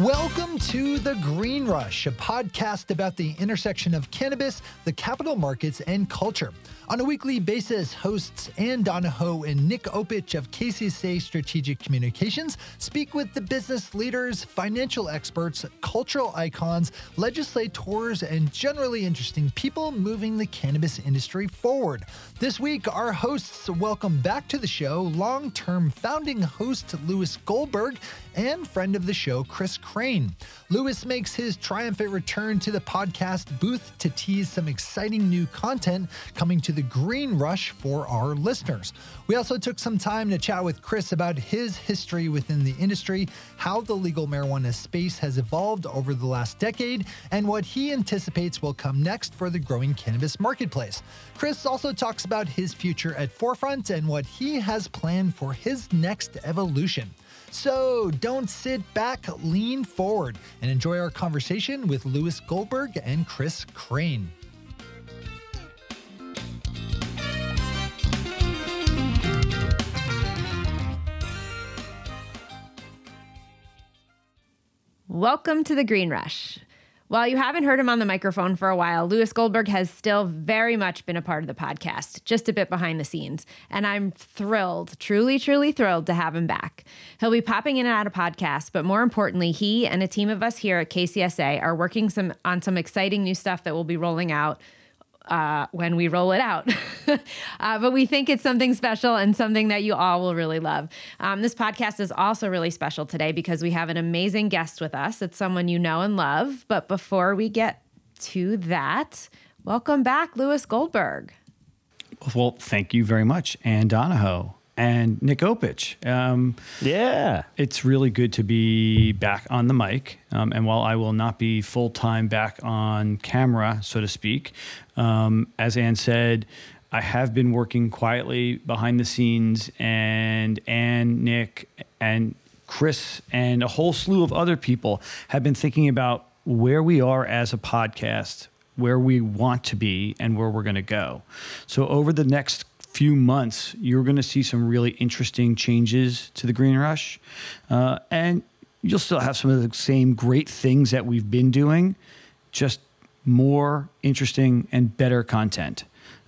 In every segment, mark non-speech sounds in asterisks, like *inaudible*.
Welcome to The Green Rush, a podcast about the intersection of cannabis, the capital markets, and culture. On a weekly basis, hosts Ann Donahoe and Nick Opich of KCSA Strategic Communications speak with the business leaders, financial experts, cultural icons, legislators, and generally interesting people moving the cannabis industry forward. This week, our hosts welcome back to the show long term founding host Lewis Goldberg and friend of the show, Chris Crane. Lewis makes his triumphant return to the podcast booth to tease some exciting new content coming to the Green Rush for our listeners. We also took some time to chat with Chris about his history within the industry, how the legal marijuana space has evolved over the last decade, and what he anticipates will come next for the growing cannabis marketplace. Chris also talks about his future at Forefront and what he has planned for his next evolution. So don't sit back, lean forward, and enjoy our conversation with Lewis Goldberg and Chris Crane. Welcome to the Green Rush. While you haven't heard him on the microphone for a while, Lewis Goldberg has still very much been a part of the podcast, just a bit behind the scenes. And I'm thrilled, truly, truly thrilled to have him back. He'll be popping in and out of podcasts, but more importantly, he and a team of us here at KCSA are working some on some exciting new stuff that we'll be rolling out uh, when we roll it out. *laughs* uh, but we think it's something special and something that you all will really love. Um, this podcast is also really special today because we have an amazing guest with us. It's someone you know and love. But before we get to that, welcome back, Lewis Goldberg. Well, thank you very much, Ann Donahoe and Nick Opich. Um, yeah. It's really good to be back on the mic. Um, and while I will not be full time back on camera, so to speak, um, as Ann said, I have been working quietly behind the scenes, and Ann, Nick, and Chris, and a whole slew of other people have been thinking about where we are as a podcast, where we want to be, and where we're going to go. So, over the next few months, you're going to see some really interesting changes to the Green Rush. Uh, and you'll still have some of the same great things that we've been doing, just more interesting and better content.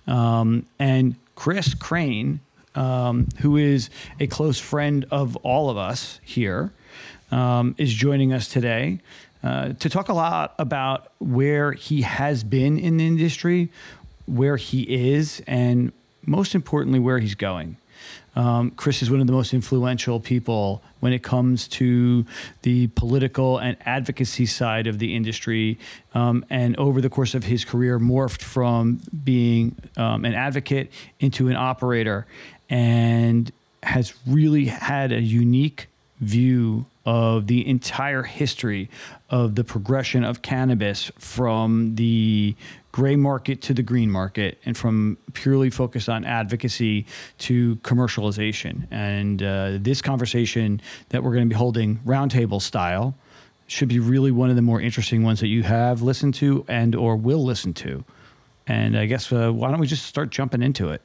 Um, and Chris Crane, um, who is a close friend of all of us here, um, is joining us today. Uh, to talk a lot about where he has been in the industry, where he is, and most importantly, where he's going. Um, Chris is one of the most influential people when it comes to the political and advocacy side of the industry. Um, and over the course of his career, morphed from being um, an advocate into an operator and has really had a unique view of the entire history of the progression of cannabis from the gray market to the green market and from purely focused on advocacy to commercialization. And uh, this conversation that we're going to be holding roundtable style should be really one of the more interesting ones that you have listened to and or will listen to. And I guess uh, why don't we just start jumping into it?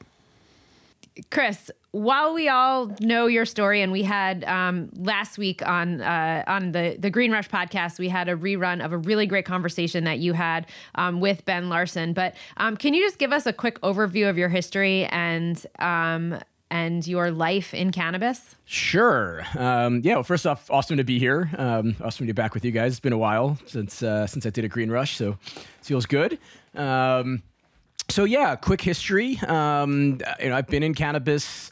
Chris, while we all know your story, and we had um, last week on uh, on the the Green Rush podcast, we had a rerun of a really great conversation that you had um, with Ben Larson. But um, can you just give us a quick overview of your history and um, and your life in cannabis? Sure. Um, yeah. Well, first off, awesome to be here. Um, awesome to be back with you guys. It's been a while since uh, since I did a Green Rush, so it feels good. Um, so yeah, quick history. Um, you know, I've been in cannabis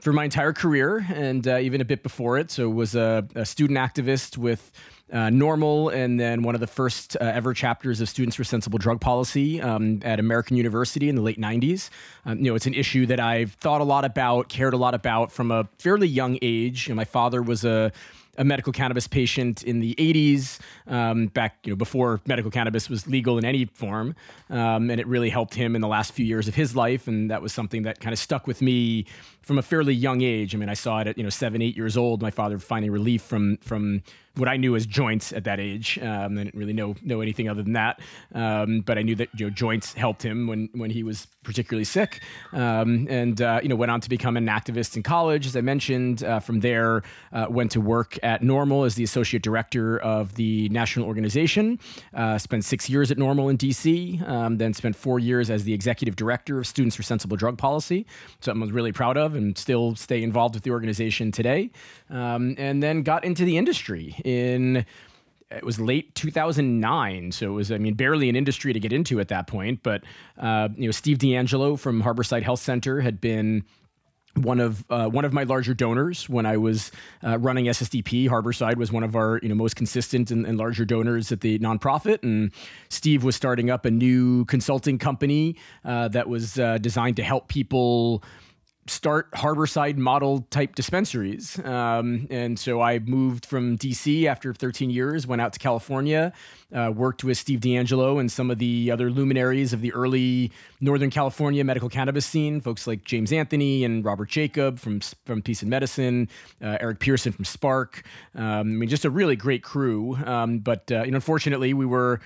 for my entire career and uh, even a bit before it. So was a, a student activist with uh, NORML and then one of the first uh, ever chapters of Students for Sensible Drug Policy um, at American University in the late 90s. Um, you know, it's an issue that I've thought a lot about, cared a lot about from a fairly young age. And my father was a a medical cannabis patient in the 80s, um, back you know before medical cannabis was legal in any form, um, and it really helped him in the last few years of his life, and that was something that kind of stuck with me from a fairly young age. I mean, I saw it at you know seven, eight years old. My father finding relief from from what I knew as joints at that age. Um, I didn't really know know anything other than that, um, but I knew that you know joints helped him when when he was particularly sick, um, and uh, you know went on to become an activist in college, as I mentioned. Uh, from there, uh, went to work at NORML as the associate director of the national organization. Uh, spent six years at NORML in D.C. Um, then spent four years as the executive director of Students for Sensible Drug Policy. Something I was really proud of, and still stay involved with the organization today. Um, and then got into the industry in it was late 2009 so it was i mean barely an industry to get into at that point but uh, you know steve DeAngelo from harborside health center had been one of uh, one of my larger donors when I was uh, running SSDP. Harborside was one of our you know most consistent and, and, larger donors at the nonprofit, and Steve was starting up a new consulting company uh, that was uh, designed to help people start harborside model type dispensaries. Um, and so I moved from DC after 13 years, went out to California, uh, worked with Steve DeAngelo and some of the other luminaries of the early Northern California medical cannabis scene, folks like James Anthony and Robert Jacob from, from Peace and Medicine, uh, Erich Pearson from SPARC. Um, I mean, just a really great crew. Um, but uh, you know, unfortunately, we were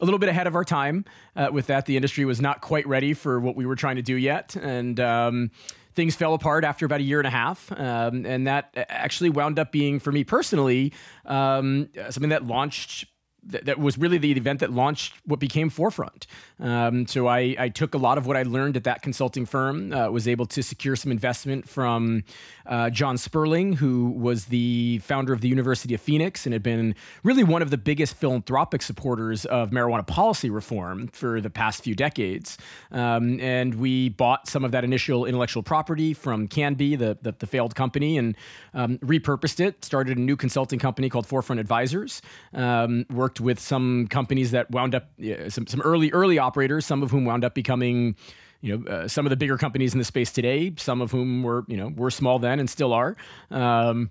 a little bit ahead of our time uh, with that. The industry was not quite ready for what we were trying to do yet. And, um, things fell apart after about a year and a half. Um, and that actually wound up being, for me personally, um, something that launched that, that was really the event that launched what became Forefront. Um, so I, I, took a lot of what I learned at that consulting firm, uh, was able to secure some investment from uh, John Sperling, who was the founder of the University of Phoenix and had been really one of the biggest philanthropic supporters of marijuana policy reform for the past few decades. Um, and we bought some of that initial intellectual property from CannBe, the, the, the failed company, and um, repurposed it, started a new consulting company called Forefront Advisors, um, worked with some companies that wound up some some early early operators, some of whom wound up becoming you know uh, some of the bigger companies in the space today. Some of whom were you know were small then and still are. Um,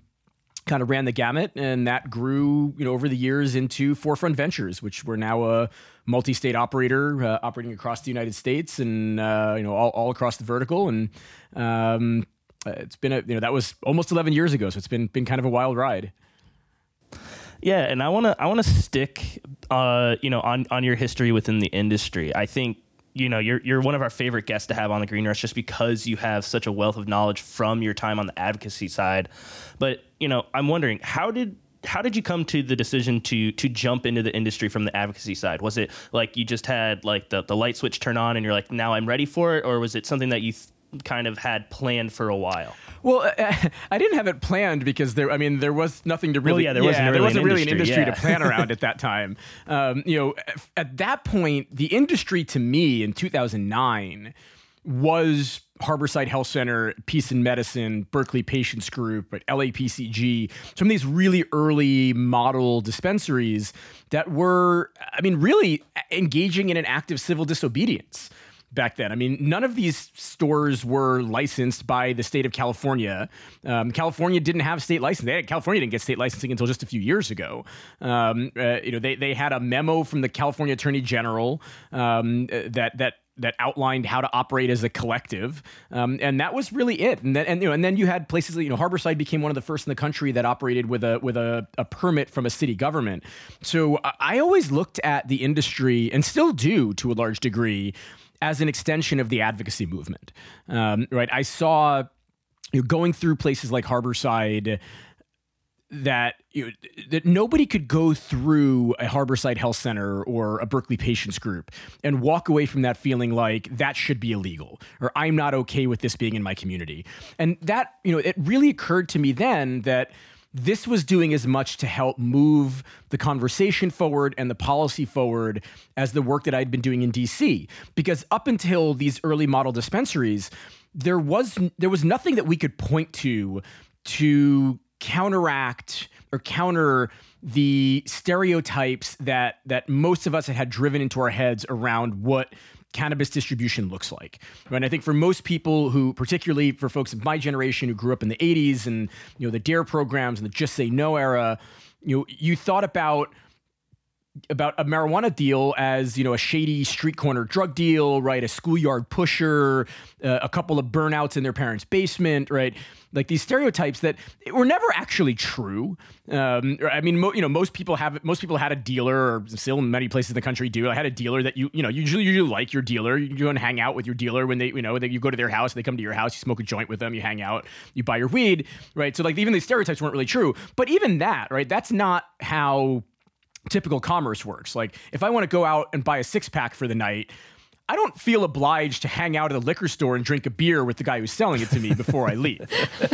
kind of ran the gamut, and that grew you know over the years into Forefront Ventures, which we're now a multi-state operator uh, operating across the United States and uh, you know all, all across the vertical and. Um, it's been a you know that was almost 11 years ago, so it's been been kind of a wild ride. Yeah, and I want to I want to stick uh, you know on on your history within the industry. I think you know you're you're one of our favorite guests to have on the Green Rush just because you have such a wealth of knowledge from your time on the advocacy side. But, you know, I'm wondering how did how did you come to the decision to to jump into the industry from the advocacy side? Was it like you just had like the, the light switch turn on and you're like now I'm ready for it or was it something that you th- kind of had planned for a while? Well, *laughs* I didn't have it planned because there. I mean, there was nothing to really. Well, yeah, there wasn't, really, there wasn't an really industry, an industry yeah. to plan around *laughs* at that time. Um, you know, at that point, the industry to me in 2009 was Harborside Health Center, Peace and Medicine, Berkeley Patients Group, but LAPCG, some of these really early model dispensaries that were, I mean, really engaging in an act of civil disobedience back then. I mean, none of these stores were licensed by the state of California. Um, California didn't have state license. Had, California didn't get state licensing until just a few years ago. Um, uh, you know, they, they had a memo from the California Attorney General um, uh, that that that outlined how to operate as a collective, um, and that was really it. And then, and, you know, and then you had places, you know, Harborside became one of the first in the country that operated with a with a, a permit from a city government. So I always looked at the industry, and still do to a large degree, as an extension of the advocacy movement. Um, right, I saw you know, going through places like Harborside that you know, that nobody could go through a Harborside Health Center or a Berkeley Patients Group and walk away from that feeling like that should be illegal or I'm not okay with this being in my community. And that you know, it really occurred to me then that this was doing as much to help move the conversation forward and the policy forward as the work that I'd been doing in DC. Because up until these early model dispensaries, there was there was nothing that we could point to to counteract or counter the stereotypes that that most of us had, had driven into our heads around what cannabis distribution looks like. And I think for most people who, particularly for folks of my generation who grew up in the 80s and you know the DARE programs and the Just Say No era, you know, you thought about about a marijuana deal as you know a shady street corner drug deal, right? A schoolyard pusher, uh, a couple of burnouts in their parents' basement, right? Like these stereotypes that were never actually true. Um, I mean, mo- you know, most people have most people had a dealer, or still in many places in the country do. I had a dealer that you you know usually usually like your dealer. You go and hang out with your dealer when they you know that you go to their house, they come to your house, you smoke a joint with them, you hang out, you buy your weed, right? So like even these stereotypes weren't really true. But even that, right? That's not how typical commerce works. Like if I want to go out and buy a six pack for the night, I don't feel obliged to hang out at a liquor store and drink a beer with the guy who's selling it to me before I leave.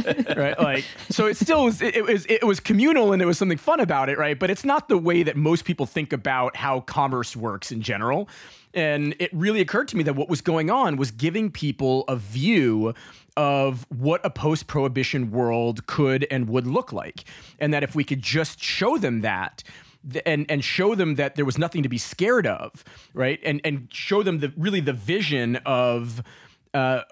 *laughs* right? Like so it still was it, it, was it was communal and there was something fun about it, right? But it's not the way that most people think about how commerce works in general. And it really occurred to me that what was going on was giving people a view of what a post prohibition world could and would look like. And that if we could just show them that, and and show them that there was nothing to be scared of, right? And and show them the really the vision of uh,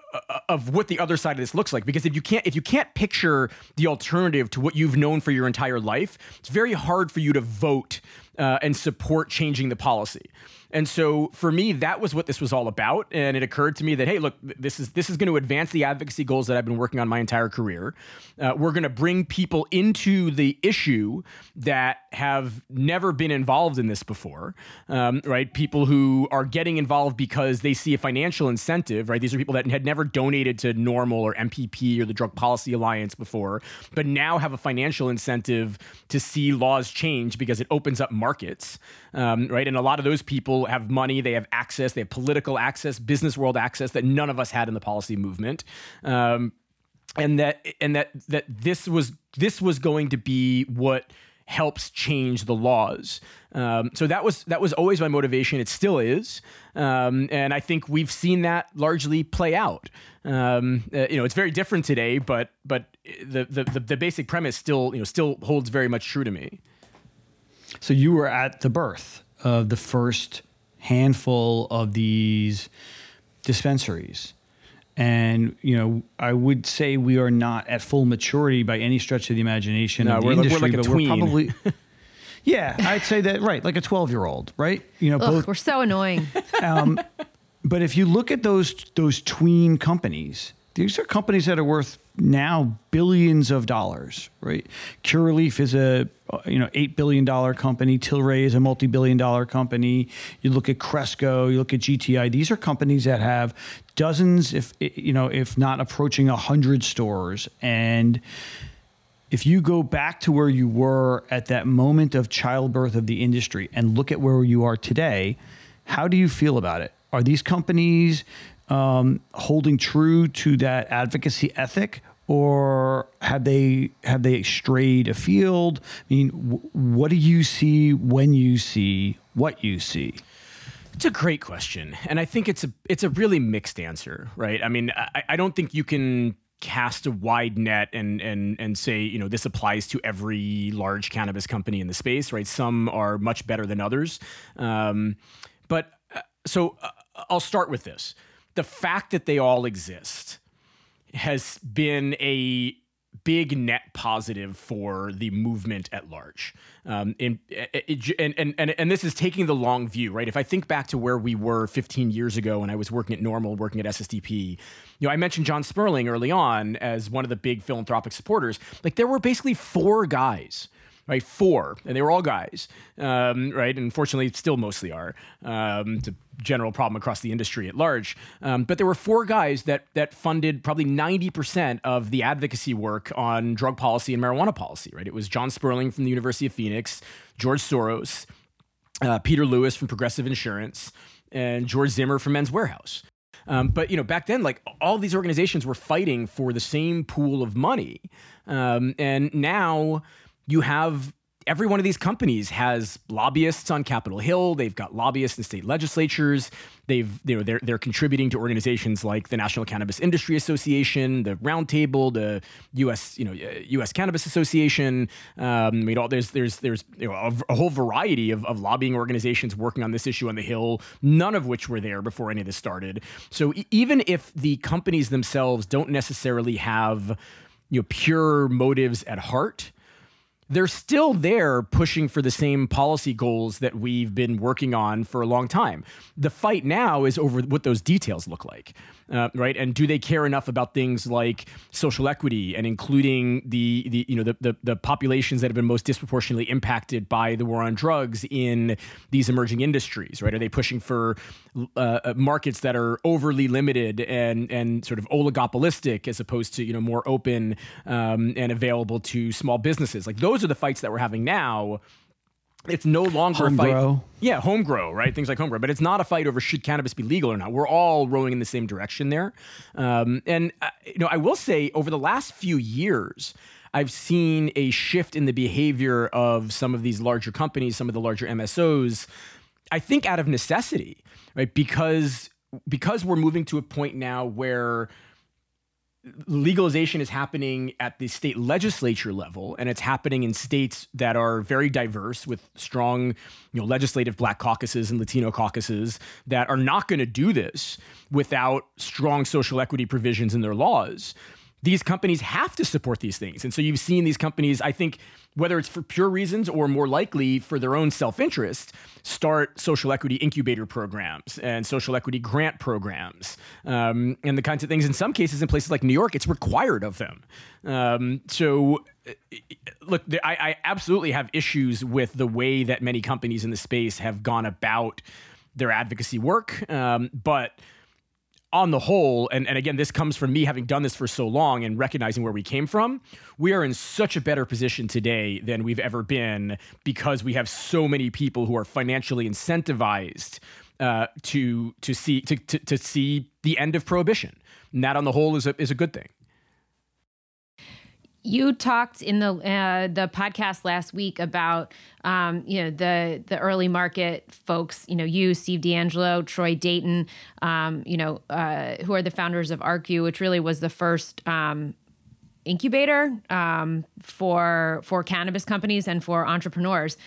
of what the other side of this looks like. Because if you can't if you can't picture the alternative to what you've known for your entire life, it's very hard for you to vote uh, and support changing the policy. And so for me, that was what this was all about. And it occurred to me that hey, look, this is this is going to advance the advocacy goals that I've been working on my entire career. Uh, we're going to bring people into the issue that have never been involved in this before, um, right? People who are getting involved because they see a financial incentive, right? These are people that had never donated to NORML or MPP or the Drug Policy Alliance before, but now have a financial incentive to see laws change because it opens up markets, um, right? And a lot of those people have money, they have access, they have political access, business world access that none of us had in the policy movement. Um, and that and that that this was this was going to be what helps change the laws. Um, so that was that was always my motivation. It still is, um, and I think we've seen that largely play out. Um, uh, you know, it's very different today, but but the, the the the basic premise still you know still holds very much true to me. So you were at the birth of the first handful of these dispensaries. And you know, I would say we are not at full maturity by any stretch of the imagination no, of the we're, industry, we're like a tween. probably. *laughs* yeah, I'd say that right, like a twelve-year-old, right? You know, Ugh, both. we're so annoying. *laughs* Um, but if you look at those those tween companies, these are companies that are worth now billions of dollars, right? Curaleaf is a you know eight billion dollar company. Tilray is a multi billion dollar company. You look at Cresco, you look at GTI. These are companies that have dozens, if you know, if not approaching a hundred stores. And if you go back to where you were at that moment of childbirth of the industry and look at where you are today, how do you feel about it? Are these companies um, holding true to that advocacy ethic, or have they have they strayed afield? I mean, w- what do you see when you see what you see? It's a great question, and I think it's a it's a really mixed answer, right? I mean, I, I don't think you can cast a wide net and and and say you know this applies to every large cannabis company in the space, right? Some are much better than others, um, but uh, so uh, I'll start with this: the fact that they all exist has been a big net positive for the movement at large. Um, and, and, and, and, this is taking the long view, right? If I think back to where we were 15 years ago when I was working at NORML, working at SSDP, you know, I mentioned John Sperling early on as one of the big philanthropic supporters. Like there were basically four guys right? Four, and they were all guys, um, right? And fortunately, still mostly are. Um, it's a general problem across the industry at large. Um, but there were four guys that that funded probably ninety percent of the advocacy work on drug policy and marijuana policy, right? It was John Sperling from the University of Phoenix, George Soros, uh, Peter Lewis from Progressive Insurance, and George Zimmer from Men's Wearhouse. Um, but you know, back then, like all these organizations were fighting for the same pool of money, um, and now you have every one of these companies has lobbyists on Capitol Hill. They've got lobbyists in state legislatures. They've you know they're they're contributing to organizations like the National Cannabis Industry Association, the Roundtable, the U.S. you know U.S. Cannabis Association. Um, mean, all, there's there's there's you know, a, a, whole variety of, of lobbying organizations working on this issue on the Hill. None of which were there before any of this started. So e- even if the companies themselves don't necessarily have you know pure motives at heart they're still there pushing for the same policy goals that we've been working on for a long time. The fight now is over what those details look like, uh, right? And do they care enough about things like social equity and including the the you know the, the the populations that have been most disproportionately impacted by the war on drugs in these emerging industries, right? Are they pushing for uh, uh markets that are overly limited and and sort of oligopolistic as opposed to you know more open um, and available to small businesses? Like those those are the fights that we're having now. It's no longer home a fight. Grow. Yeah, home grow, right? Things like home grow. But it's not a fight over should cannabis be legal or not. We're all rowing in the same direction there. Um, and, uh, you know, I will say over the last few years, I've seen a shift in the behavior of some of these larger companies, some of the larger MSOs. I think out of necessity, right? Because because we're moving to a point now where legalization is happening at the state legislature level and it's happening in states that are very diverse with strong you know legislative black caucuses and latino caucuses that are not going to do this without strong social equity provisions in their laws these companies have to support these things. And so you've seen these companies, I think, whether it's for pure reasons or more likely for their own self interest, start social equity incubator programs and social equity grant programs um, and the kinds of things. In some cases, in places like New York, it's required of them. Um, so, look, I, I absolutely have issues with the way that many companies in the space have gone about their advocacy work. Um, but on the whole, and, and again, this comes from me having done this for so long and recognizing where we came from, we are in such a better position today than we've ever been because we have so many people who are financially incentivized uh, to to see to, to, to see the end of prohibition. And that on the whole is a is a good thing. You talked in the uh, the podcast last week about um, you know the the early market folks. You know you, Steve DeAngelo, Troy Dayton. Um, you know uh, who are the founders of ArcView, which really was the first um, incubator um, for for cannabis companies and for entrepreneurs.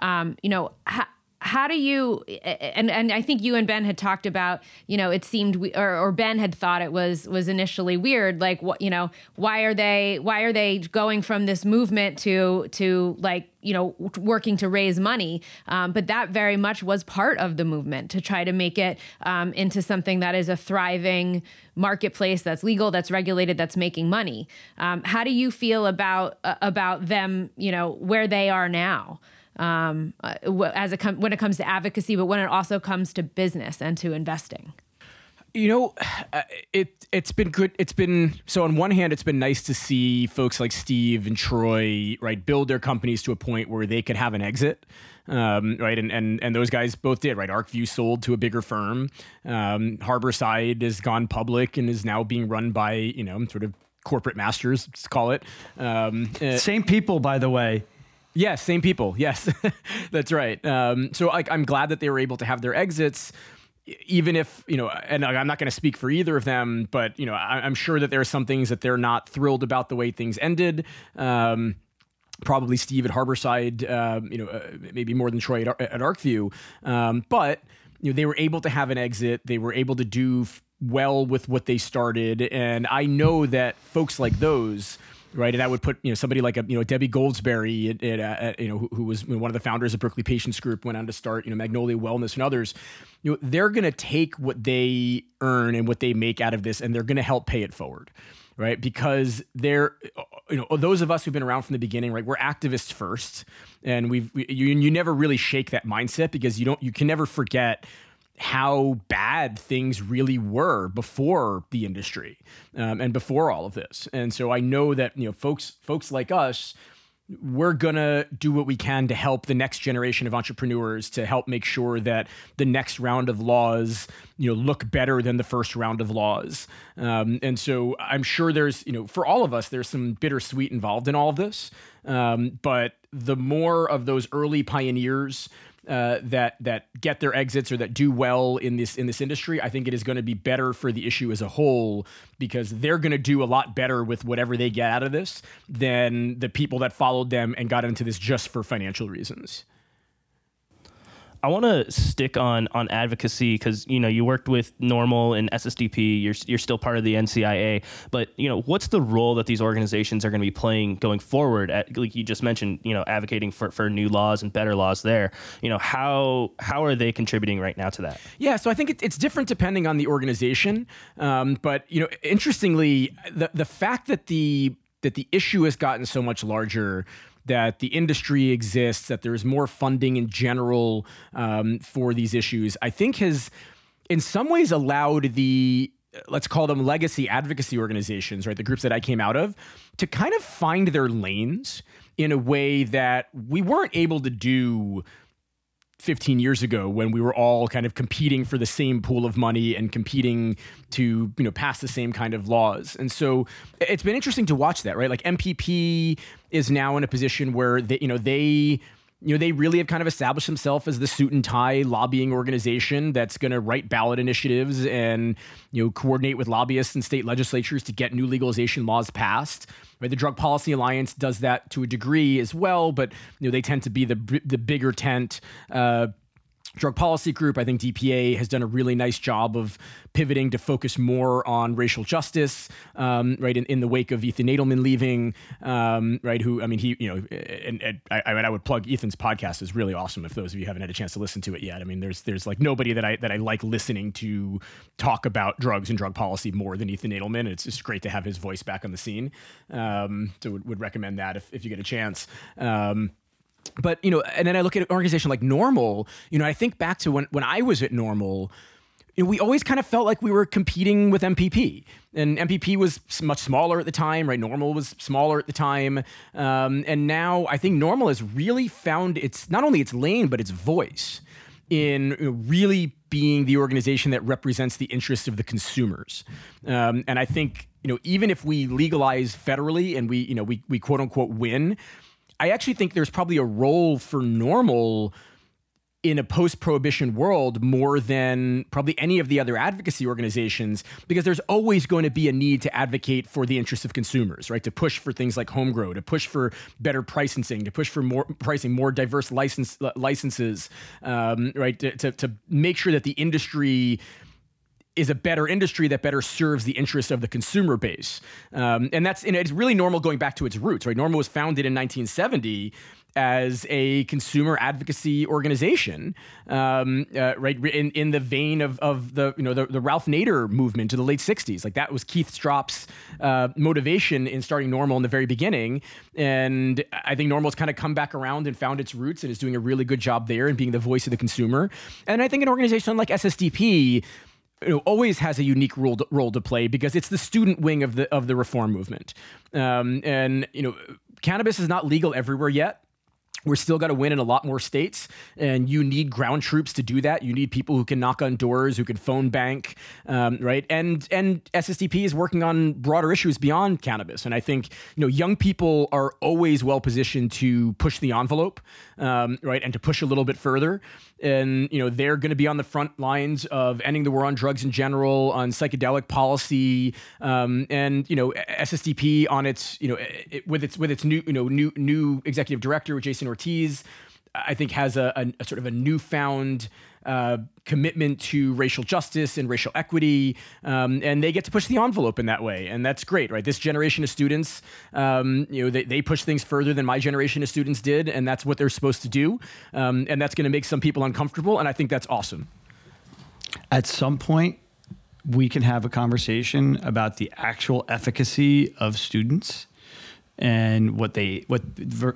Um, you know. Ha- how do you and and I think you and Ben had talked about you know it seemed we, or, or Ben had thought it was was initially weird like what you know why are they why are they going from this movement to to like you know working to raise money? Um, but that very much was part of the movement to try to make it um, into something that is a thriving marketplace that's legal that's regulated that's making money. Um, how do you feel about uh, about them you know where they are now um, uh, as a com- when it comes to advocacy, but when it also comes to business and to investing? You know, uh, it it's been good. It's been so on one hand, it's been nice to see folks like Steve and Troy right build their companies to a point where they could have an exit. Um, right, and, and and those guys both did. Right, ArcView sold to a bigger firm. Um, Harborside has gone public and is now being run by you know sort of corporate masters, let's call it. Um, uh, Same people, by the way. Yes, same people. Yes, *laughs* that's right. Um, so like, I'm glad that they were able to have their exits, even if you know. And I'm not going to speak for either of them, but you know, I, am sure that there are some things that they're not thrilled about the way things ended. Um, probably Steve at Harborside, uh, you know, uh, maybe more than Troy at, at ArcView, um, but you know, they were able to have an exit. They were able to do f- well with what they started, and I know that folks like those right? And that would put you know somebody like a you know Debbie Goldsberry, at, at, at, you know who, who, was one of the founders of Berkeley Patients Group, went on to start you know Magnolia Wellness and others. You know they're going to take what they earn and what they make out of this, and they're going to help pay it forward, right? Because they're uh, you know oh, those of us who've been around from the beginning, right? We're activists first, and we've we, you you never really shake that mindset because you don't you can never forget how bad things really were before the industry um, and before all of this. And so I know that you know folks folks like us we're going to do what we can to help the next generation of entrepreneurs to help make sure that the next round of laws you know look better than the first round of laws um, and so i'm sure there's you know for all of us there's some bittersweet involved in all of this um, but the more of those early pioneers uh, that that get their exits or that do well in this in this industry, I think it is going to be better for the issue as a whole because they're going to do a lot better with whatever they get out of this than the people that followed them and got into this just for financial reasons. I want to stick on on advocacy because you know you worked with NORML and SSDP. You're you're still part of the NCIA, but you know what's the role that these organizations are going to be playing going forward? At, like you just mentioned, you know, advocating for, for new laws and better laws there. You know how how are they contributing right now to that? Yeah, so I think it, it's different depending on the organization. Um, but you know, interestingly, the the fact that the that the issue has gotten so much larger that the industry exists, that there's more funding in general um, for these issues, I think has in some ways allowed the let's call them legacy advocacy organizations, right? The groups that I came out of to kind of find their lanes in a way that we weren't able to do 15 years ago when we were all kind of competing for the same pool of money and competing to you know pass the same kind of laws. And so it's been interesting to watch that right? Like MPP is now in a position where they you know they you know, they really have kind of established themselves as the suit and tie lobbying organization that's going to write ballot initiatives and, you know, coordinate with lobbyists and state legislatures to get new legalization laws passed. Right? The Drug Policy Alliance does that to a degree as well, but, you know, they tend to be the, the bigger tent. Uh, drug policy group. I think DPA has done a really nice job of pivoting to focus more on racial justice, um, right? In, in, the wake of Ethan Nadelmann leaving, um, right? Who, I mean, he, you know, and, and I, I, mean, I would plug Ethan's podcast is really awesome. If those of you haven't had a chance to listen to it yet, I mean, there's there's like nobody that I that I like listening to talk about drugs and drug policy more than Ethan Nadelmann. It's just great to have his voice back on the scene. Um, so would, would recommend that if if you get a chance. Um, but you know, and then I look at an organization like NORML. You know, I think back to when when I was at NORML. You know, we always kind of felt like we were competing with MPP, and MPP was much smaller at the time, right? NORML was smaller at the time, um, and now I think NORML has really found its not only its lane but its voice in you know, really being the organization that represents the interests of the consumers. Um, and I think you know even if we legalize federally and we you know we we quote unquote win, I actually think there's probably a role for NORML in a post prohibition world more than probably any of the other advocacy organizations because there's always going to be a need to advocate for the interests of consumers, right? To push for things like home grow, to push for better pricing, to push for more pricing, more diverse license licenses, um, right? To, to, to make sure that the industry is a better industry that better serves the interests of the consumer base. Um, and that's and it's really NORML going back to its roots, right? NORML was founded in 1970 as a consumer advocacy organization, um, uh, right in, in the vein of, of the you know the, the Ralph Nader movement to the late '60s. Like that was Keith Stroup's uh, motivation in starting NORML in the very beginning, and I think NORML's kind of come back around and found its roots and is doing a really good job there and being the voice of the consumer. And I think an organization like SSDP you know, always has a unique role to, role to play because it's the student wing of the of the reform movement. Um, and you know, cannabis is not legal everywhere yet. We're still got to win in a lot more states, and you need ground troops to do that. You need people who can knock on doors, who can phone bank, um, right? And and SSDP is working on broader issues beyond cannabis. And I think you know young people are always well positioned to push the envelope, um, right, and to push a little bit further. And you know they're going to be on the front lines of ending the war on drugs in general, on psychedelic policy, um, and you know SSDP on its you know it, with its with its new you know new new executive director with Jason. I think, has a, a, a sort of a newfound uh, commitment to racial justice and racial equity, um, and they get to push the envelope in that way, and that's great, right? This generation of students, um, you know, they, they push things further than my generation of students did, and that's what they're supposed to do, um, and that's going to make some people uncomfortable, and I think that's awesome. At some point, we can have a conversation about the actual efficacy of students and what they what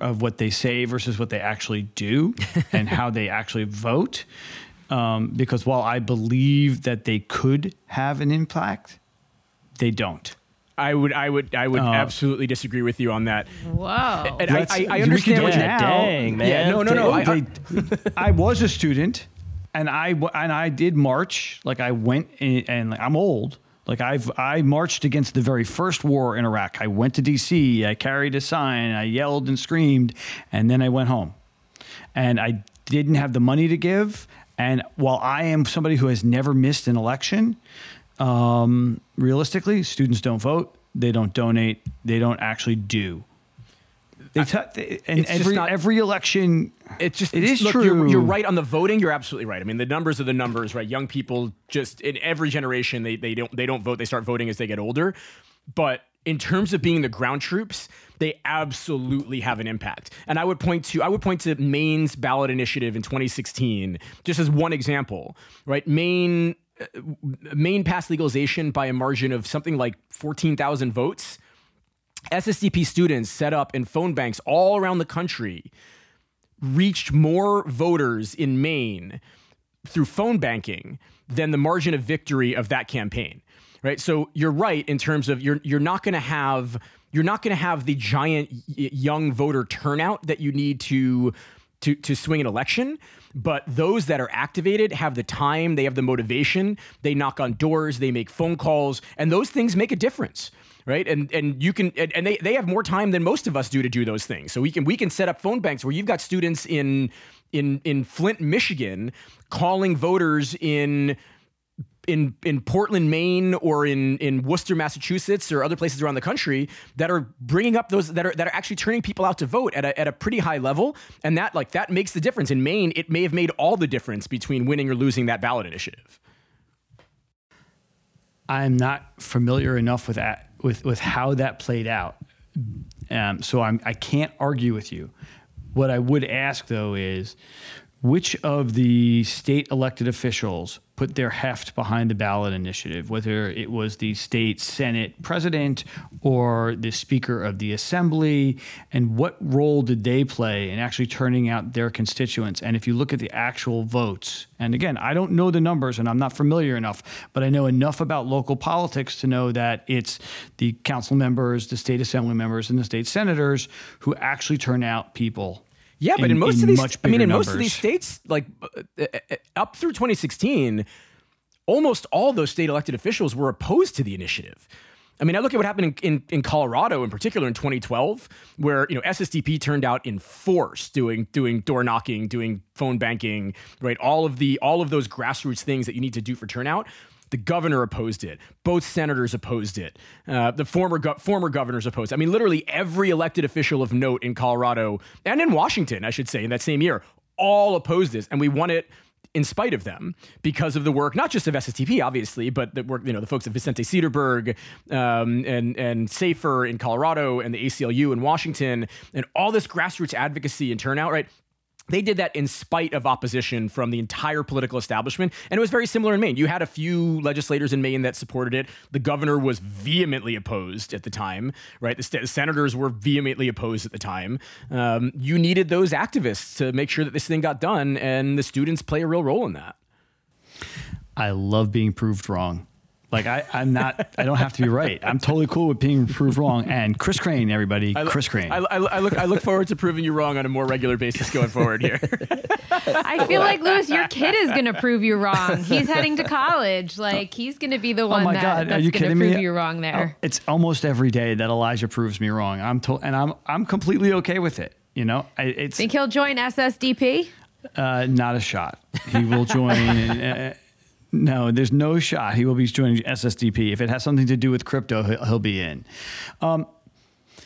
of what they say versus what they actually do *laughs* and how they actually vote um, because while I believe that they could have an impact they don't I would, I would, I would uh, absolutely disagree with you on that. Whoa! And I, I, I, understand what you're now. Dang, man. Yeah, no, no, no. I, they, I was a student, and I and I did march. Like I went, in, and like, I'm old, like I've I marched against the very first war in Iraq. I went to D.C. I carried a sign. I yelled and screamed, and then I went home. And I didn't have the money to give. And while I am somebody who has never missed an election, um, realistically, students don't vote. They don't donate. They don't actually do They t- they, and every not- every election, it's just it is look, true. You're, you're right on the voting. You're absolutely right. I mean, the numbers are the numbers, right? Young people just in every generation they they don't they don't vote. They start voting as they get older. But in terms of being the ground troops, they absolutely have an impact. And I would point to I would point to Maine's ballot initiative in 2016 just as one example, right? Maine uh, Maine passed legalization by a margin of something like 14,000 votes. SSDP students set up in phone banks all around the country reached more voters in Maine through phone banking than the margin of victory of that campaign. Right? So you're right in terms of you're you're not going to have you're not going to have the giant young voter turnout that you need to to to swing an election, but those that are activated have the time, they have the motivation, they knock on doors, they make phone calls, and those things make a difference right and and you can and, and they, they have more time than most of us do to do those things so we can we can set up phone banks where you've got students in in in flint michigan calling voters in in in Portland, Maine, or in in Worcester, Massachusetts, or other places around the country that are bringing up those that are that are actually turning people out to vote at a, at a pretty high level, and that like that makes the difference. In Maine, it may have made all the difference between winning or losing that ballot initiative. I'm not familiar enough with that with with how that played out, um, so I'm I can't argue with you. What I would ask though is, which of the state elected officials put their heft behind the ballot initiative, whether it was the state senate president or the speaker of the assembly, and what role did they play in actually turning out their constituents? And if you look at the actual votes, and again, I don't know the numbers and I'm not familiar enough, but I know enough about local politics to know that it's the council members, the state assembly members, and the state senators who actually turn out people Yeah, but in, most of these, I mean, in most of these states, like uh, uh, up through 2016, almost all those state elected officials were opposed to the initiative. I mean, I look at what happened in, in, in Colorado, in particular, in 2012, where you know SSDP turned out in force, doing doing door knocking, doing phone banking, right? All of the all of those grassroots things that you need to do for turnout. The governor opposed it. Both senators opposed it. Uh, the former go- former governors opposed. It. I mean, literally every elected official of note in Colorado and in Washington, I should say, in that same year, all opposed this, and we won it in spite of them because of the work, not just of SSDP, obviously, but the work, you know, the folks at Vicente Sederberg um, and and Safer in Colorado and the ACLU in Washington, and all this grassroots advocacy and turnout, right? They did that in spite of opposition from the entire political establishment. And it was very similar in Maine. You had a few legislators in Maine that supported it. The governor was vehemently opposed at the time, right? The st- senators were vehemently opposed at the time. Um, you needed those activists to make sure that this thing got done, and the students play a real role in that. I love being proved wrong. Like I, I'm not. I don't have to be right. I'm totally cool with being proved wrong. And Chris Crane, everybody, Chris Crane. I, I, I look, I look forward to proving you wrong on a more regular basis going forward here. I feel like Lewis, your kid is going to prove you wrong. He's heading to college. Like he's going to be the one oh my that, God, are that's you going to kidding prove me? you wrong there. Oh, it's almost every day that Elijah proves me wrong. I'm to, and I'm I'm completely okay with it. You know, I, it's Think he'll join SSDP? uh, not a shot. He will join. *laughs* uh, no, there's no shot. He will be joining SSDP if it has something to do with crypto. He'll, he'll be in. Um,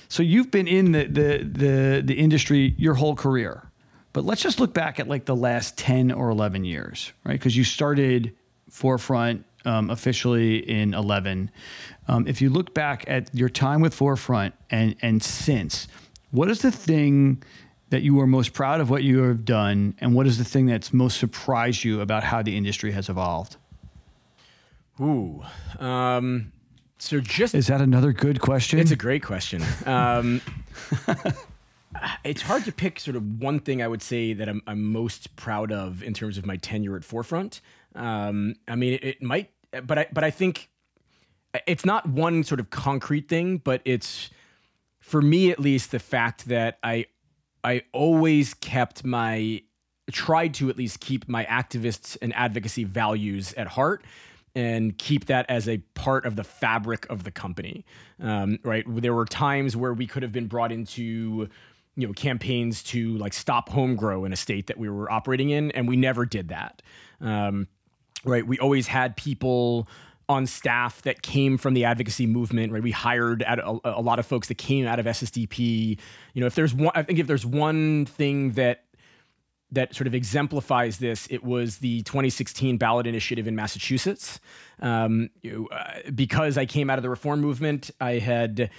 so you've been in the, the the the industry your whole career, but let's just look back at like the last ten or eleven years, right? Because you started Forefront um, officially in eleven. Um, if you look back at your time with Forefront and and since, what is the thing that you are most proud of what you have done, and what is the thing that's most surprised you about how the industry has evolved? Ooh. Um, so just Is that another good question? It's a great question. Um, *laughs* it's hard to pick sort of one thing I would say that I'm, I'm most proud of in terms of my tenure at Forefront. Um, I mean, it, it might, but I, but I think it's not one sort of concrete thing, but it's for me at least the fact that I, I always kept my, tried to at least keep my activists and advocacy values at heart and keep that as a part of the fabric of the company. Um, right? There were times where we could have been brought into you know campaigns to like stop home grow in a state that we were operating in, and we never did that. Um, right? We always had people on staff that came from the advocacy movement. Right, we hired a, a, lot of folks that came out of SSDP. You know, if there's one, I think if there's one thing that that sort of exemplifies this, it was the 2016 ballot initiative in Massachusetts. Um, you uh, because I came out of the reform movement, I had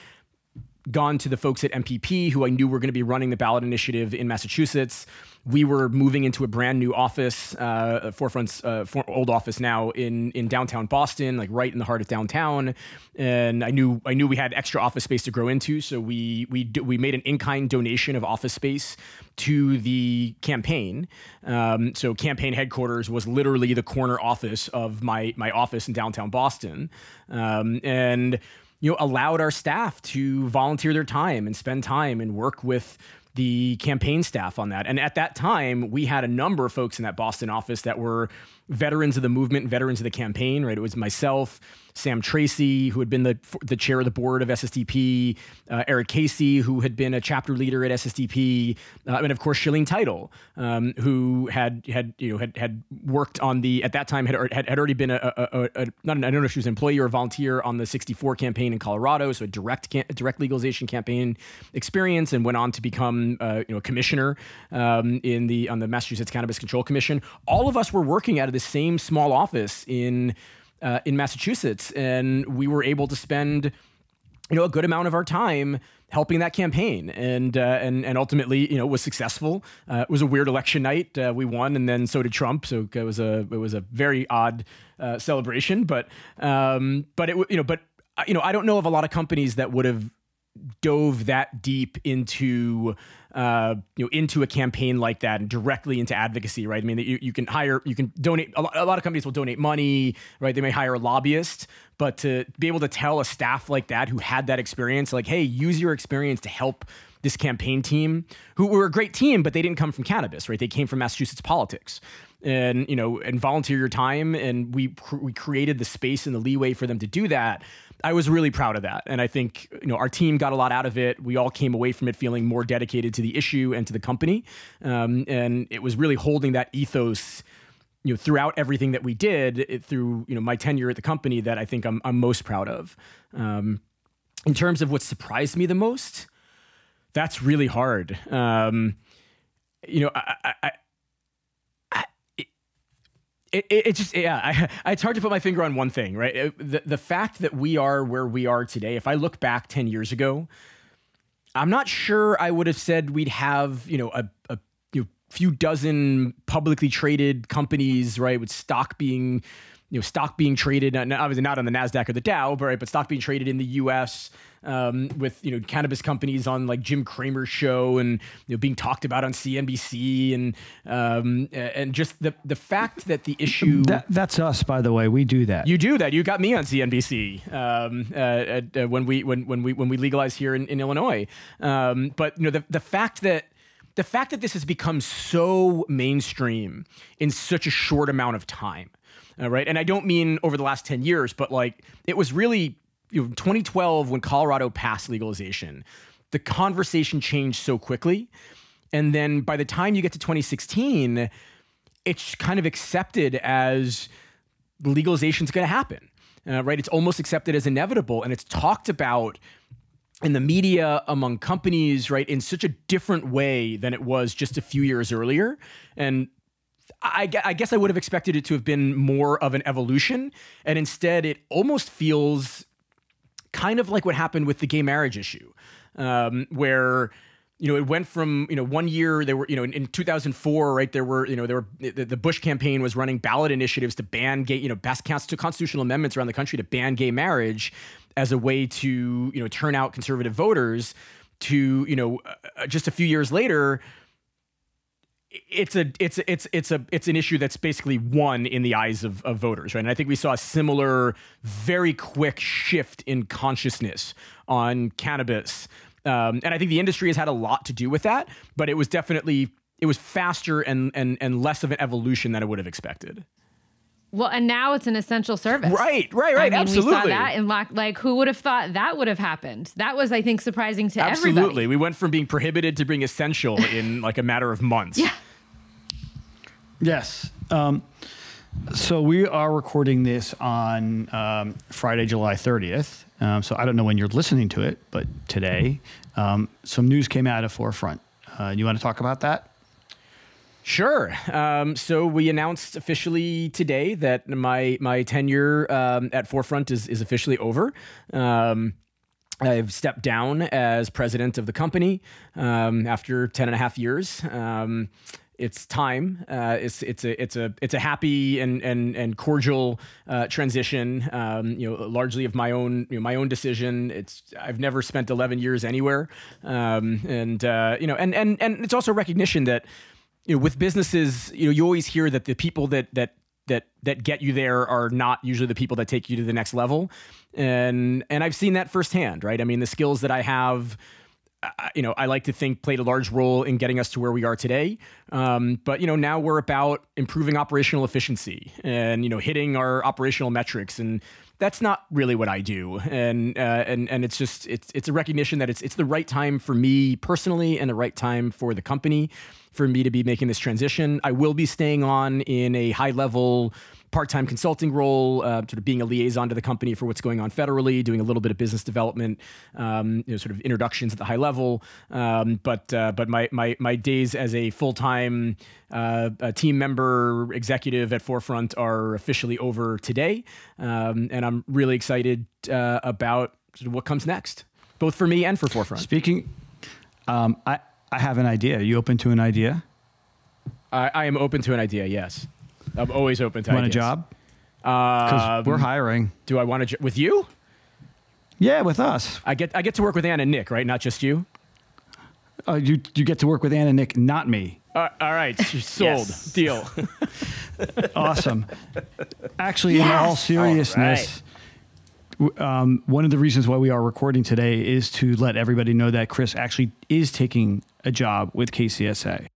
gone to the folks at MPP who I knew were going to be running the ballot initiative in Massachusetts. We were moving into a brand new office, uh, Forefront's uh, for old office now in in downtown Boston, like right in the heart of downtown. And I knew I knew we had extra office space to grow into, so we we we made an in kind donation of office space to the campaign. Um, so campaign headquarters was literally the corner office of my my office in downtown Boston, um, and you know, allowed our staff to volunteer their time and spend time and work with the campaign staff on that. And at that time, we had a number of folks in that Boston office that were veterans of the movement, veterans of the campaign, right? It was myself, Sam Tracy, who had been the the chair of the board of SSDP, uh, Eric Casey, who had been a chapter leader at SSDP, uh, and of course Shaleen Title, um, who had had you know had had worked on the at that time had had, had already been a, a, a, a not I don't know if she was an employee or a volunteer on the 64 campaign in Colorado, so a direct can, direct legalization campaign experience, and went on to become uh, you know a commissioner um, in the on the Massachusetts Cannabis Control Commission. All of us were working out of the same small office in uh, in Massachusetts, and we were able to spend you know a good amount of our time helping that campaign. And uh, and and ultimately you know was successful. Uh, it was a weird election night. Uh, we won and then so did Trump. So it was a it was a very odd uh, celebration. But um, but it you know but uh, you know I don't know of a lot of companies that would have dove that deep into uh, you know into a campaign like that and directly into advocacy right? I mean you, you can hire you can donate a lot, a lot of companies will donate money right? They may hire a lobbyist but to be able to tell a staff like that who had that experience like hey use your experience to help this campaign team who were a great team but they didn't come from cannabis right? They came from massachusetts politics and you know and volunteer your time and we we created the space and the leeway for them to do that I was really proud of that. And I think, you know, our team got a lot out of it. We all came away from it feeling more dedicated to the issue and to the company. Um, and it was really holding that ethos, you know, throughout everything that we did it, through, you know, my tenure at the company that I think I'm, I'm most proud of. Um, in terms of what surprised me the most, that's really hard. Um, you know, I, I, it, it, it, just yeah I, *laughs* it's hard to put my finger on one thing right? It, the, the fact that we are where we are today if i look back 10 years ago i'm not sure i would have said we'd have you know a, a you know, few dozen publicly traded companies right with stock being you know stock being traded obviously not on the nasdaq or the dow but right but stock being traded in the us um, with you know cannabis companies on like Jim Cramer's show and you know being talked about on CNBC and um, and just the the fact that the issue *laughs* that, that's us by the way. We do that. You do that. You got me on CNBC um, uh, uh, when we when when we when we legalized here in, in Illinois. Um, but you know the the fact that the fact that this has become so mainstream in such a short amount of time uh, right and i don't mean over the last 10 years but like it was really you know, 2012 when Colorado passed legalization, the conversation changed so quickly. And then by the time you get to 2016, it's kind of accepted as legalization is going to happen, uh, right? It's almost accepted as inevitable, and it's talked about in the media among companies, right, in such a different way than it was just a few years earlier. And I, I guess I would have expected it to have been more of an evolution, and instead, it almost feels kind of like what happened with the gay marriage issue, um, where you know, it went from, you know, one year there were, you know, in, in 2004, right, there were, you know, there were, the, the, Bush campaign was running ballot initiatives to ban gay, you know, best constitutional amendments around the country to ban gay marriage as a way to, you know, turn out conservative voters to, you know, uh, just a few years later, it's a it's it's it's a it's an issue that's basically won in the eyes of, of voters, right? And I think we saw a similar, very quick shift in consciousness on cannabis, um, and I think the industry has had a lot to do with that. But it was definitely it was faster and and and less of an evolution than I would have expected. Well, and now it's an essential service. Right, right, right. I mean, absolutely. We saw that and like, like, who would have thought that would have happened? That was, I think, surprising to absolutely. everybody. We went from being prohibited to being essential in like a matter of months. Yeah. Yes. Um, So we are recording this on um, Friday, July 30th. Um, so I don't know when you're listening to it, but today, um, some news came out of 4Front. Uh, you want to talk about that? Sure. Um, so we announced officially today that my my tenure um, at 4Front is is officially over. Um, I've stepped down as president of the company um, after 10 and a half years. Um, it's time. Uh, it's it's a it's a it's a happy and and and cordial uh, transition. Um, you know, largely of my own you know, my own decision. It's I've never spent 11 years anywhere, and uh, you know, and and and it's also recognition that you know, with businesses, you know, you always hear that the people that that that that get you there are not usually the people that take you to the next level, and and I've seen that firsthand, right? I mean, the skills that I have. You know, I like to think played a large role in getting us to where we are today. Um, but you know, now we're about improving operational efficiency and you know hitting our operational metrics, and that's not really what I do. And uh, and and it's just it's it's a recognition that it's it's the right time for me personally and the right time for the company for me to be making this transition. I will be staying on in a high level part-time consulting role, uh, sort of being a liaison to the company for what's going on federally, doing a little bit of business development, um, you know, sort of introductions at the high level. Um, but uh, but my my my days as a full-time uh, team member executive at 4Front are officially over today, um, and I'm really excited uh, about sort of what comes next, both for me and for 4Front. Speaking, um, I I have an idea. Are you open to an idea? I, I am open to an idea. Yes, I'm always open to. Want ideas. a job? Because Um, we're hiring. Do I want to jo- with you? Yeah, with us. I get I get to work with Ann and Nick, right? Not just you. Uh, you you get to work with Ann and Nick, not me. Uh, all right, *laughs* sold. Deal. *laughs* Awesome. Actually, in all seriousness, w- um, one of the reasons why we are recording today is to let everybody know that Kris actually is taking a job with KCSA.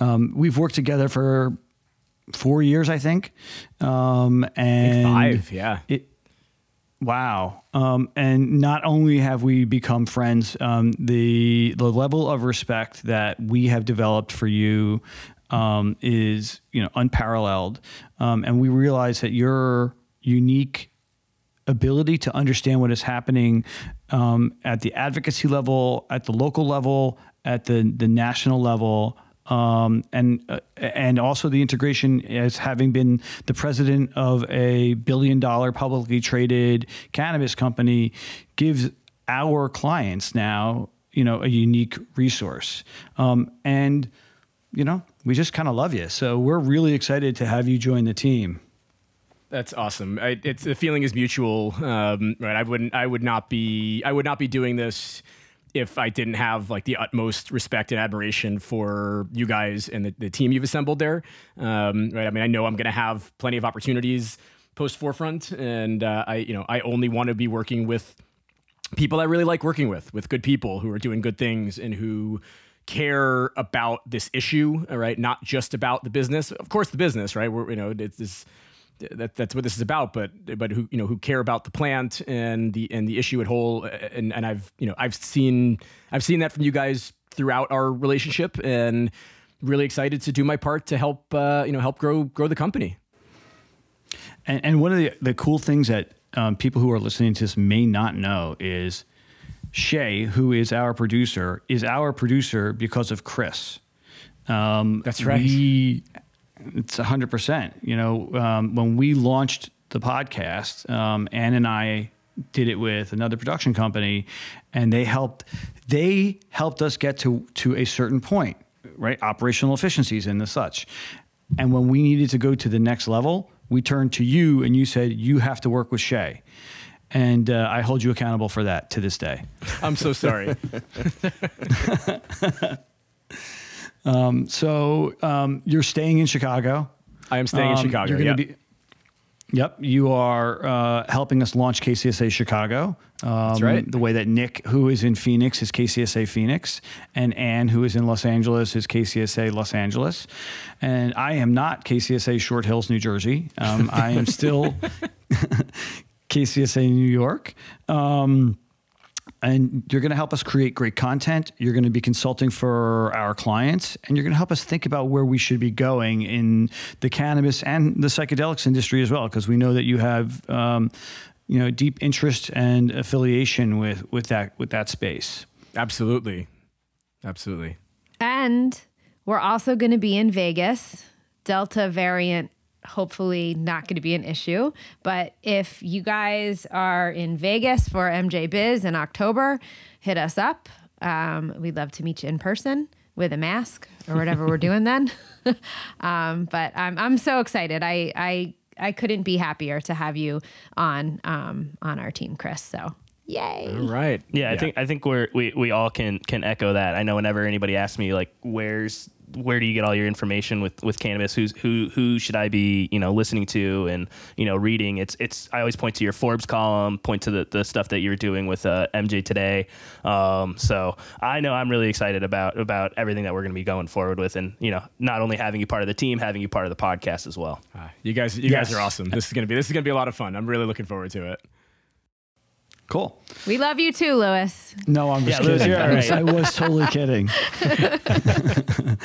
Um, we've worked together for four years, I think. Um, and Five. Yeah. it wow um, and not only have we become friends um, the the level of respect that we have developed for you um, is you know unparalleled um, and we realize that your unique ability to understand what is happening um, at the advocacy level, at the local level, at the the national level, um, and uh, and also the integration as having been the president of a billion dollar publicly traded cannabis company gives our clients now you know a unique resource um, and you know we just kind of love you so we're really excited to have you join the team That's awesome. I, it's the feeling is mutual, um, right? I wouldn't, I would not be, I would not be doing this if I didn't have like the utmost respect and admiration for you guys and the, the team you've assembled there, um, right? I mean, I know I'm going to have plenty of opportunities post 4Front, and uh, I, you know, I only want to be working with people I really like working with, with good people who are doing good things and who care about this issue, all right? Not just about the business. Of course, the business, right? We're, you know, it's this that, that's what this is about but but who you know who care about the plant and the and the issue at whole and and I've you know I've seen I've seen that from you guys throughout our relationship and really excited to do my part to help uh, you know help grow grow the company And, and one of the, the cool things that um, people who are listening to this may not know is Shay, who is our producer, is our producer because of Chris. Um, That's right. We, it's 100%. You know, um, when we launched the podcast, um, Ann and I did it with another production company, and they helped. They helped us get to to a certain point, right? Operational efficiencies and the such. And when we needed to go to the next level, we turned to you, and you said you have to work with Shay. And uh, I hold you accountable for that to this day. I'm so sorry *laughs* So um, you're staying in Chicago. I am staying in Um, Chicago You're going to yeah. be. Yep, you are uh, helping us launch KCSA Chicago. Um, That's right. The way that Nick, who is in Phoenix, is KCSA Phoenix, and Ann, who is in Los Angeles, is KCSA Los Angeles. And I am not KCSA Short Hills, New Jersey. Um, I am *laughs* still *laughs* KCSA New York. Um, and you're going to help us create great content. You're going to be consulting for our clients, and you're going to help us think about where we should be going in the cannabis and the psychedelics industry as well, because we know that you have, um, you know, deep interest and affiliation with with that with that space. Absolutely, absolutely. And we're also going to be in Vegas. Delta variant hopefully not going to be an issue. But if you guys are in Vegas for MJ Biz in October, hit us up. Um, we'd love to meet you in person with a mask or whatever we're doing then. *laughs* um, but I'm I'm so excited. I I I couldn't be happier to have you on um, on our team, Kris. So yay! All right. Yeah, I think I think we're we, we all can can echo that. I know whenever anybody asks me like where's where do you get all your information with with cannabis? Who's who who should I be you know listening to and you know reading? It's it's I always point to your Forbes column, point to the, the stuff that you're doing with uh, MJ today. Um, so I know I'm really excited about about everything that we're going to be going forward with, and you know not only having you part of the team, having you part of the podcast as well. Uh, you guys, you Yes. guys are awesome. This is gonna be this is gonna be a lot of fun. I'm really looking forward to it. Cool. We love you too, Lewis. No, I'm just Yeah, kidding. you're I, was, right. I was totally kidding. *laughs*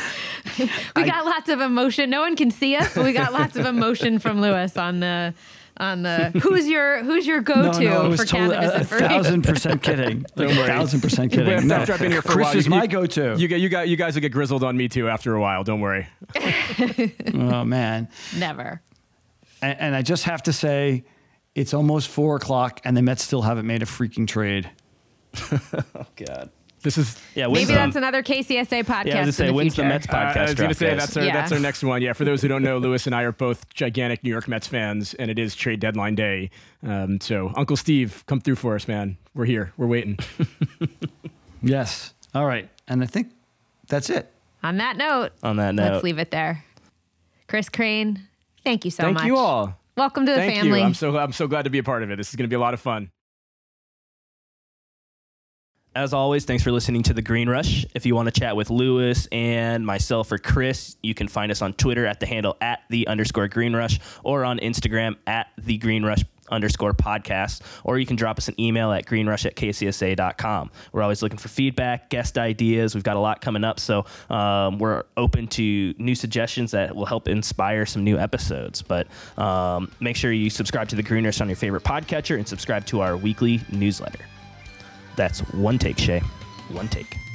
We got lots of emotion. No one can see us, but we got lots of emotion from Lewis on the on the who's your who's your go to no, I was for totally cannabis a, a uh, thousand percent kidding. *laughs* Like Don't a worry. thousand percent kidding. After, No, after I've been here for Kris a while, is you- my go-to. You, got- you got you guys will get grizzled on me too after a while. Don't worry. *laughs* oh man. Never. And, and I just have to say, it's almost four o'clock, and the Mets still haven't made a freaking trade. *laughs* Oh God. This is Yeah. Maybe the, that's another KCSA podcast. yeah. I was gonna say in the when's future. the Mets Uh, podcast? I was going to say that's our Yeah. that's our next one. Yeah, for those who don't know, Lewis and I are both gigantic New York Mets fans, and it is trade deadline day. Um, so Uncle Steve, come through for us, man. We're here. We're waiting. *laughs* Yes. All right. And I think that's it. On that note, on that note. let's leave it there. Kris Krane, thank you so Thank much. Thank you all. Welcome to the Thank family. you. I'm so I'm so glad to be a part of it. This is going to be a lot of fun. As always, thanks for listening to The Green Rush. If you want to chat with Lewis and myself or Kris, you can find us on Twitter at the handle at the underscore Green Rush or on Instagram at the Green Rush underscore podcast, or you can drop us an email at greenrush at kcsa.com. We're always looking for feedback, guest ideas. We've got a lot coming up, so um, we're open to new suggestions that will help inspire some new episodes. But um, make sure you subscribe to The Green Rush on your favorite podcatcher and subscribe to our weekly newsletter. That's one take, Shay. One take.